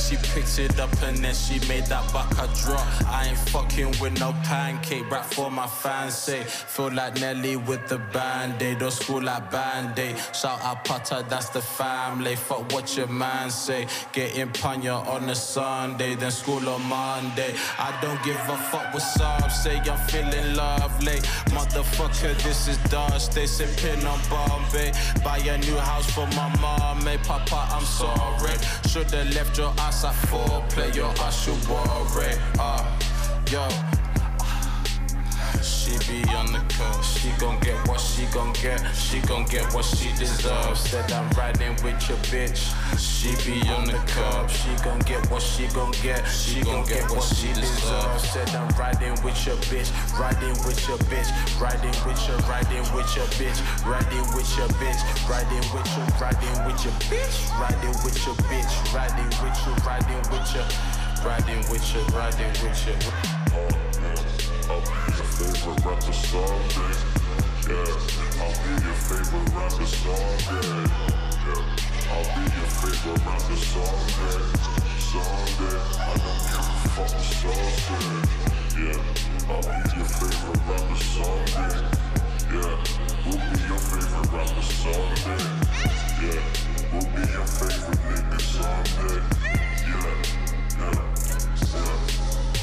[SPEAKER 11] She picked it up and then she made that back a drop. I ain't fucking with no pancake, rap for my fans say. Feel like Nelly with the band-aid, or school like band-aid. Shout out Potter, that's the family. Fuck what your man say. Getting panya on a Sunday, then school on Monday. I don't give a fuck what some say, I'm feeling lovely. Motherfucker, this is dust. They sipping on Bombay. Buy a new house for my mom, hey Papa, I'm sorry. Should've left your ass outside foreplay, your usher worry. Uh, yo. She be on the curb. She gon' get what she gon' get. She gon' get what she deserves. Said I'm riding with your bitch. She be on the curb. She gon' get what she gon' get. She gon' get what she deserves. Said I'm riding with your bitch. Riding with your bitch. Riding with your riding with your bitch. Riding with your bitch. Riding with your riding with your bitch. Riding with your bitch. Riding with your riding with your riding with your riding with your.
[SPEAKER 12] I'll be your favorite rapper someday. Yeah, I'll be your favorite rapper someday. Yeah, I'll be your favorite rapper someday. Someday, I don't give a fuck what some say. Yeah, I'll be your favorite rapper someday. Yeah, we'll be your favorite rapper someday. Yeah, we'll be your favorite nigga someday. Yeah.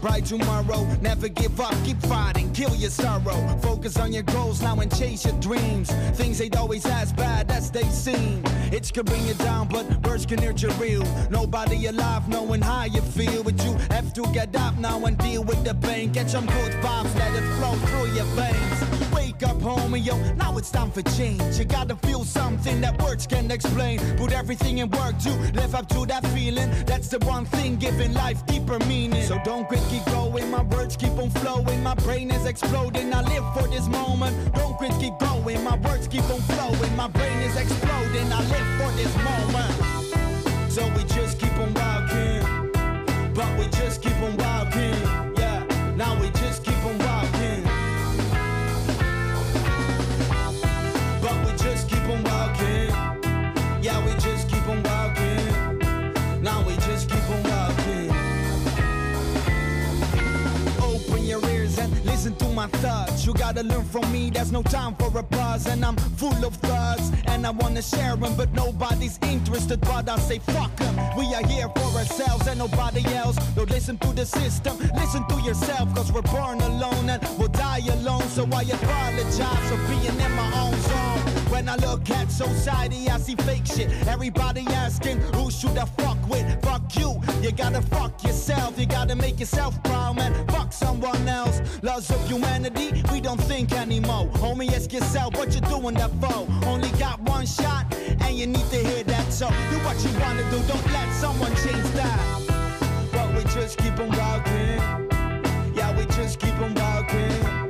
[SPEAKER 13] bright tomorrow. Never give up, keep fighting, kill your sorrow. Focus on your goals now and chase your dreams. Things ain't always as bad as they seem. It could bring you down, but words can hurt you real. Nobody alive knowing how you feel, but you have to get up now and deal with the pain. Get some good vibes, let it flow through your veins. Wake up, homie, yo, now it's time for change. You gotta feel something that words can't explain. Put everything in work to live up to that feeling. That's the one thing giving life deeper meaning. So don't quit, keep going. My words keep on flowing. My brain is exploding. I live for this moment. Don't quit, keep going. My words keep on flowing. My brain is exploding. I live for this moment. So we just keep on walking. But we just keep on walking. Yeah, now we just keep on walking. My thoughts. You gotta learn from me, there's no time for a pause. And I'm full of thoughts, and I wanna share them, but nobody's interested. But I say, fuck them. We are here for ourselves and nobody else. Don't listen to the system, listen to yourself, cause we're born alone and we'll die alone. So I apologize for being in my own zone. When I look at society, I see fake shit. Everybody asking, who should I fuck with? Fuck you. You gotta fuck yourself. You gotta make yourself proud, man. Fuck someone else. Laws of humanity, we don't think anymore. Homie, ask yourself what you're doing that for. Only got one shot, and you need to hear that. So do what you wanna do. Don't let someone change that. But we just keep on walking. Yeah, we just keep on walking.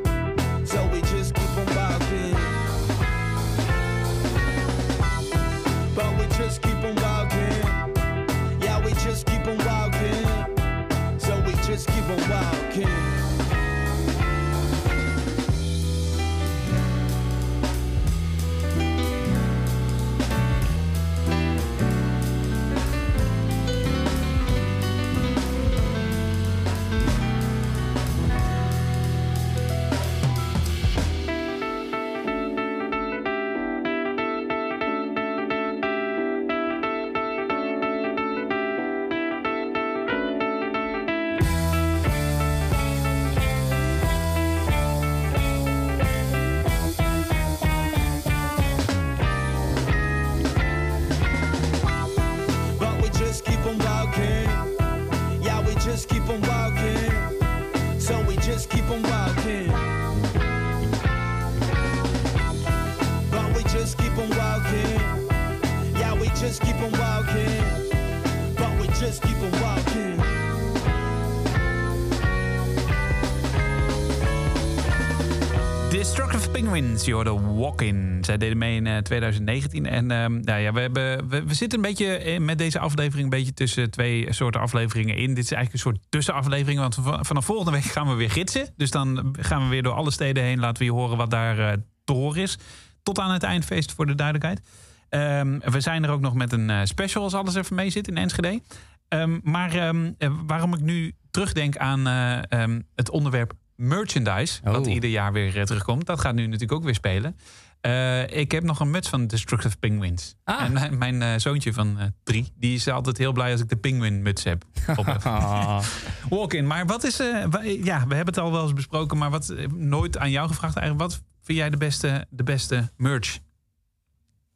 [SPEAKER 2] Destructive Penguins, je hoorde Walk-In. Zij deden mee in eh, 2019. En ehm, nou ja, we, hebben, we, zitten een beetje eh, met deze aflevering een beetje tussen twee soorten afleveringen in. Dit is eigenlijk een soort tussenaflevering, want va- vanaf volgende week gaan we weer gidsen. Dus dan gaan we weer door alle steden heen. Laten we je horen wat daar eh, horen is. Tot aan het eindfeest voor de duidelijkheid. Ehm, we zijn er ook nog met een eh, special als alles even mee zit in Enschede. Ehm, maar eh, waarom ik nu terugdenk aan eh, het onderwerp merchandise, wat
[SPEAKER 4] Oh.
[SPEAKER 2] ieder jaar weer eh, terugkomt, dat gaat nu natuurlijk ook weer spelen. Eh, ik heb nog een muts van Destructive Penguins.
[SPEAKER 4] Ah.
[SPEAKER 2] En mijn, mijn eh, zoontje van drie, die is altijd heel blij als ik de Penguin muts heb. Walk-in. Maar wat is, eh, ja, we hebben het al wel eens besproken, maar wat nooit aan jou gevraagd eigenlijk. Wat vind jij de beste, de beste merch?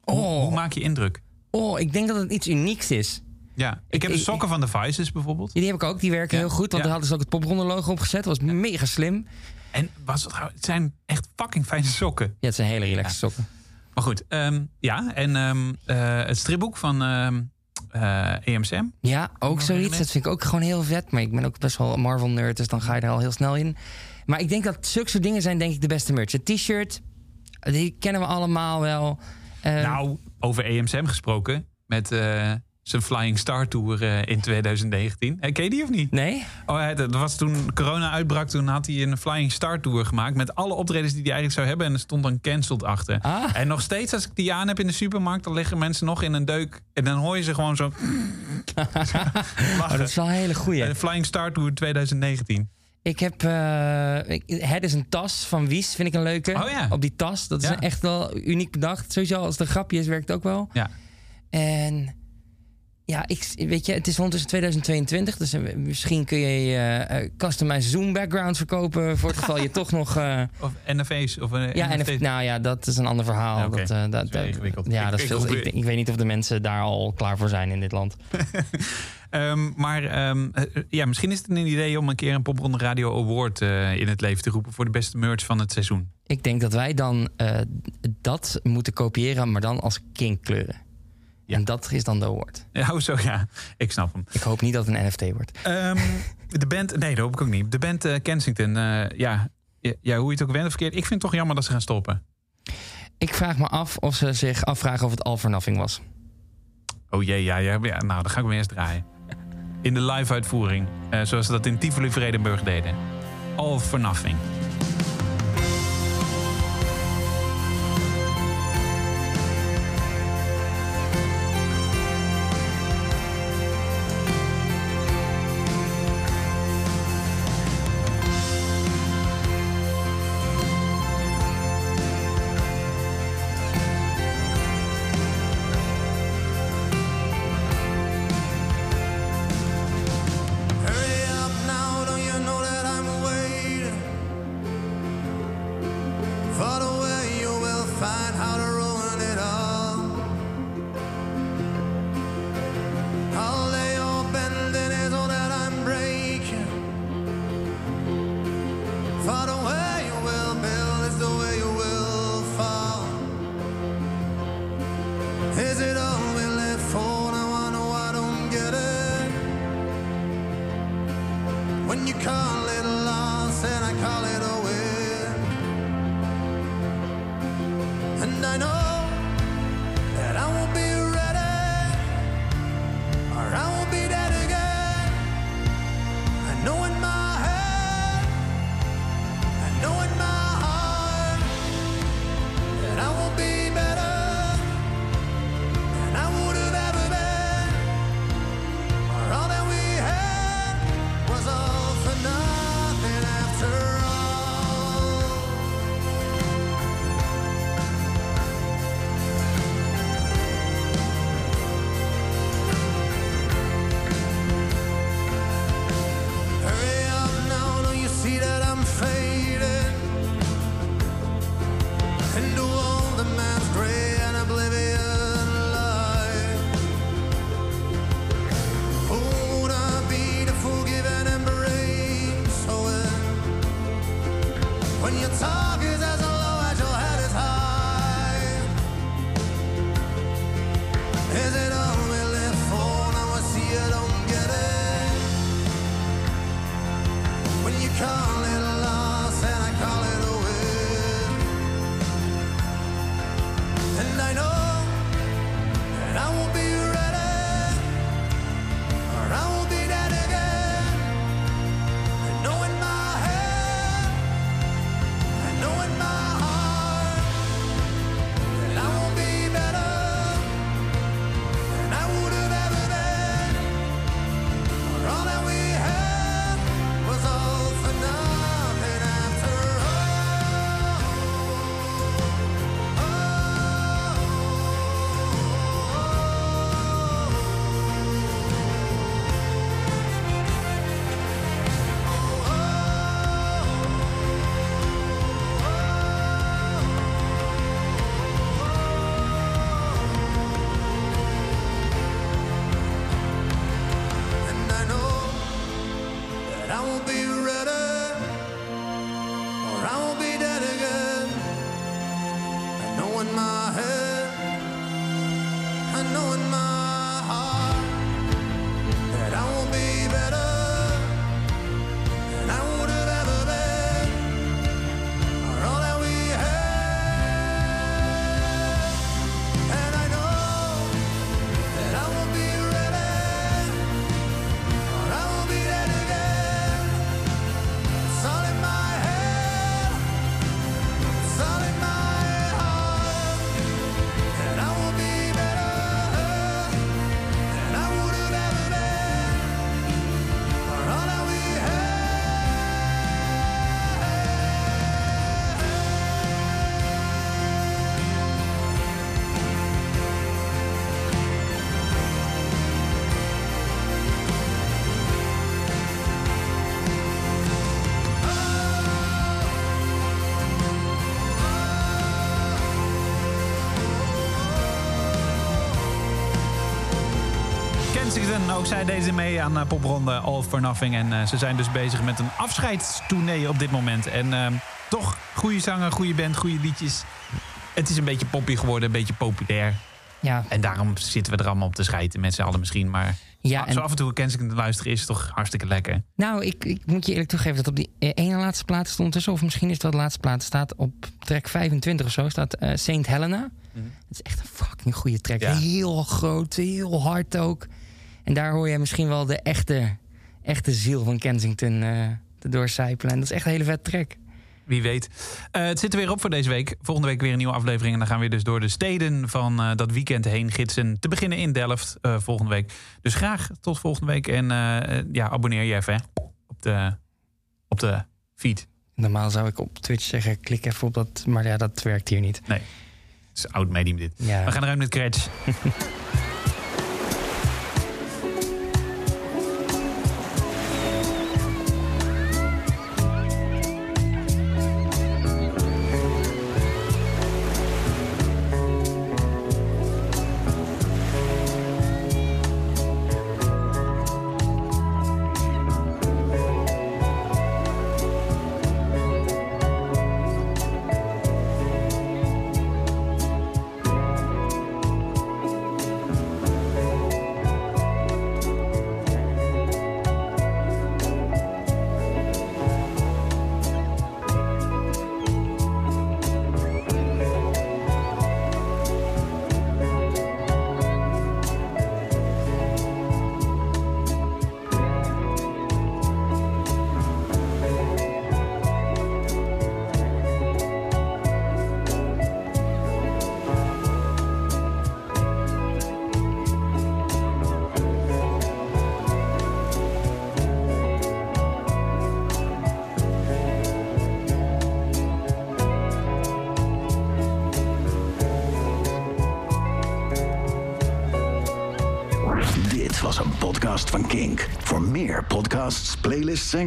[SPEAKER 2] Hoe,
[SPEAKER 4] Oh.
[SPEAKER 2] hoe maak je indruk?
[SPEAKER 4] Oh, ik denk dat het iets unieks is.
[SPEAKER 2] Ja, ik, heb de sokken van de Vices bijvoorbeeld.
[SPEAKER 4] Die heb ik ook, die werken heel goed. Want daar hadden ze ook het popronde logo op gezet. Dat was mega slim.
[SPEAKER 2] En was het, het zijn echt fucking fijne sokken.
[SPEAKER 4] Ja, het zijn hele relaxe sokken.
[SPEAKER 2] Maar goed, ehm, ja. En ehm, eh, het stripboek van ehm eh, EMSM.
[SPEAKER 4] Ja, ook zoiets. Dat vind ik ook gewoon heel vet. Maar ik ben ook best wel een Marvel-nerd, dus dan ga je er al heel snel in. Maar ik denk dat zulke soort dingen zijn denk ik de beste merch. Het t-shirt, die kennen we allemaal wel. Eh,
[SPEAKER 2] Nou, over EMSM gesproken. Met eh, zijn Flying Star Tour eh, in 2019. Eh, ken je die of niet?
[SPEAKER 4] Nee?
[SPEAKER 2] Oh, hij- dat was toen corona uitbrak. Toen had hij een Flying Star Tour gemaakt. Met alle optredens die hij eigenlijk zou hebben. En er stond dan cancelled achter.
[SPEAKER 4] Ah.
[SPEAKER 2] En nog steeds als ik die aan heb in de supermarkt. Dan liggen mensen nog in een deuk. En dan hoor je ze gewoon zo...
[SPEAKER 4] oh, dat is wel een hele goeie.
[SPEAKER 2] De Flying Star Tour 2019.
[SPEAKER 4] Ik heb. eh, ik- het is een tas van Wies, vind ik een leuke.
[SPEAKER 2] Oh ja.
[SPEAKER 4] Op die tas. Dat is
[SPEAKER 2] Ja.
[SPEAKER 4] echt wel uniek bedacht. Sowieso als het een grapje is, werkt het ook wel.
[SPEAKER 2] Ja.
[SPEAKER 4] En. Ja, ik, weet je, het is ondertussen 2022, dus eh, misschien kun je customized Zoom backgrounds verkopen voor het geval je toch nog. eh,
[SPEAKER 2] Of. Of, eh,
[SPEAKER 4] ja, nou ja, dat is een ander verhaal.
[SPEAKER 2] Ja,
[SPEAKER 4] dat, eh, dat,
[SPEAKER 2] ingewikkeld.
[SPEAKER 4] Ja,
[SPEAKER 2] Ik-
[SPEAKER 4] dat is veel, ik, ik weet niet of de mensen daar al klaar voor zijn in dit land.
[SPEAKER 2] Ehm, maar ehm, eh, ja, misschien is het een idee om een keer een Popronde Radio Award in het leven te roepen voor de beste merch van het seizoen.
[SPEAKER 4] Ik denk dat wij dan dat moeten kopiëren, maar dan als kinkkleuren. En dat is dan de award.
[SPEAKER 2] Ja, hoezo? Ja, ik snap hem.
[SPEAKER 4] Ik hoop niet dat het een NFT wordt.
[SPEAKER 2] Ehm, de band, nee, dat hoop ik ook niet. De band eh, Kensington, eh, ja, ja, ja, hoe je het ook went of verkeerd. Ik vind het toch jammer dat ze gaan stoppen.
[SPEAKER 4] Ik vraag me af of ze zich afvragen of het all for nothing was.
[SPEAKER 2] Oh jee, ja, ja, ja nou, dan ga ik hem eerst draaien. In de live uitvoering, eh, zoals ze dat in Tivoli Vredenburg deden. All for nothing.
[SPEAKER 6] And I know
[SPEAKER 2] zij deden mee aan eh, popronde All for Nothing. En eh, ze zijn dus bezig met een afscheidstournee op dit moment. En eh, toch, goede zanger, goede band, goede liedjes. Het is een beetje poppy geworden, een beetje populair.
[SPEAKER 4] Ja.
[SPEAKER 2] En daarom zitten we er allemaal op te schijten met z'n allen misschien. Maar
[SPEAKER 4] Ja,
[SPEAKER 2] zo af en toe Kensington te luisteren is toch hartstikke lekker.
[SPEAKER 4] Nou, ik, ik moet je eerlijk toegeven dat op die eh, ene laatste plaat stond tussen, of misschien is het wel de laatste plaat, staat op track 25 of zo, staat Saint Helena. Dat is echt een fucking goede track.
[SPEAKER 2] Ja.
[SPEAKER 4] Heel groot, heel hard ook. En daar hoor je misschien wel de echte, echte ziel van Kensington te doorcijpelen. En dat is echt een hele vet track.
[SPEAKER 2] Wie weet. Eh, het zit er weer op voor deze week. Volgende week weer een nieuwe aflevering. En dan gaan we weer dus door de steden van eh, dat weekend heen gidsen. Te beginnen in Delft volgende week. Dus graag tot volgende week. En ja, abonneer je even hè, op, de, op de feed.
[SPEAKER 4] Normaal zou ik op Twitch zeggen, klik even op dat, maar ja, dat werkt hier niet.
[SPEAKER 2] Nee, het is oud medium dit.
[SPEAKER 4] Ja.
[SPEAKER 2] We gaan eruit met Cratch.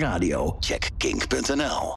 [SPEAKER 14] radio, check kink.nl.